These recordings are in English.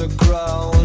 the ground.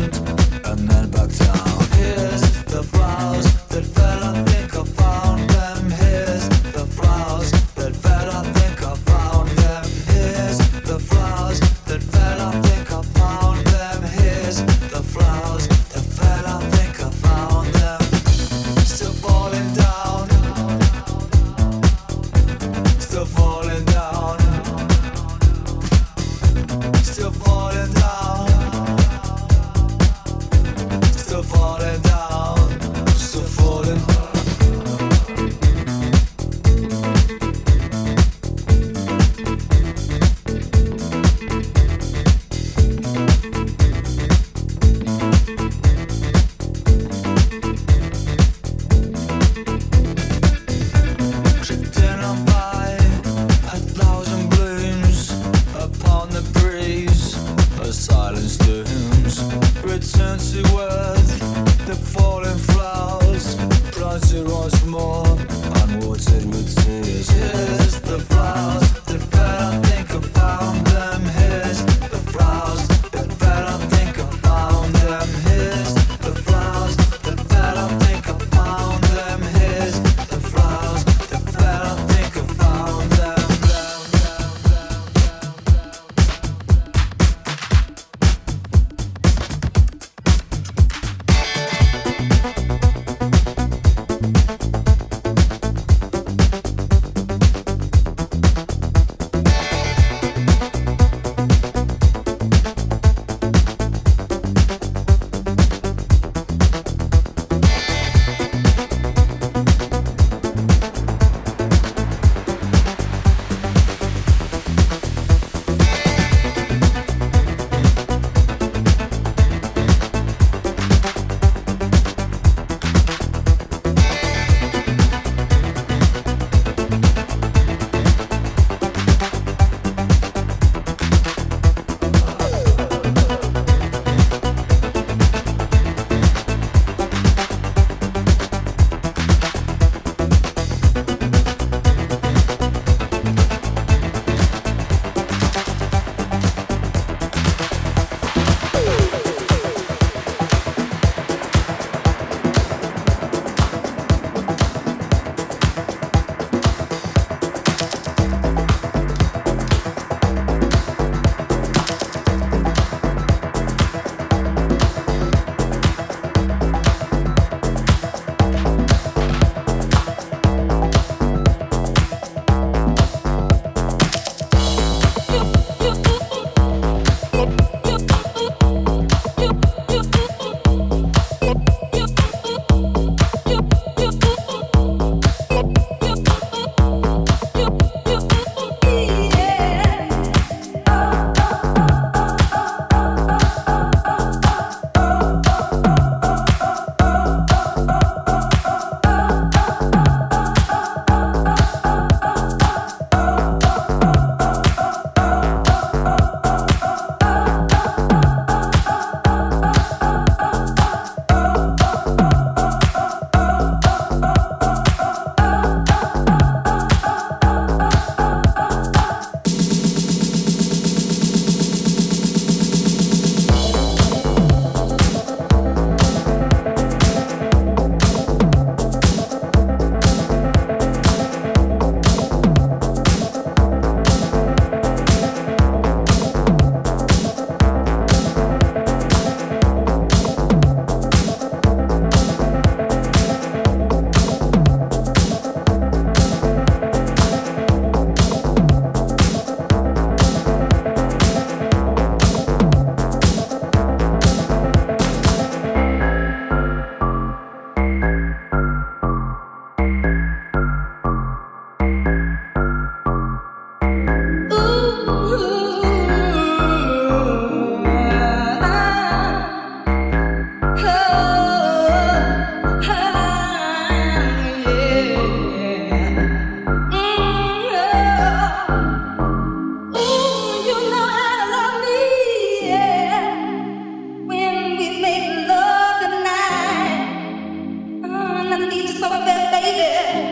something, baby.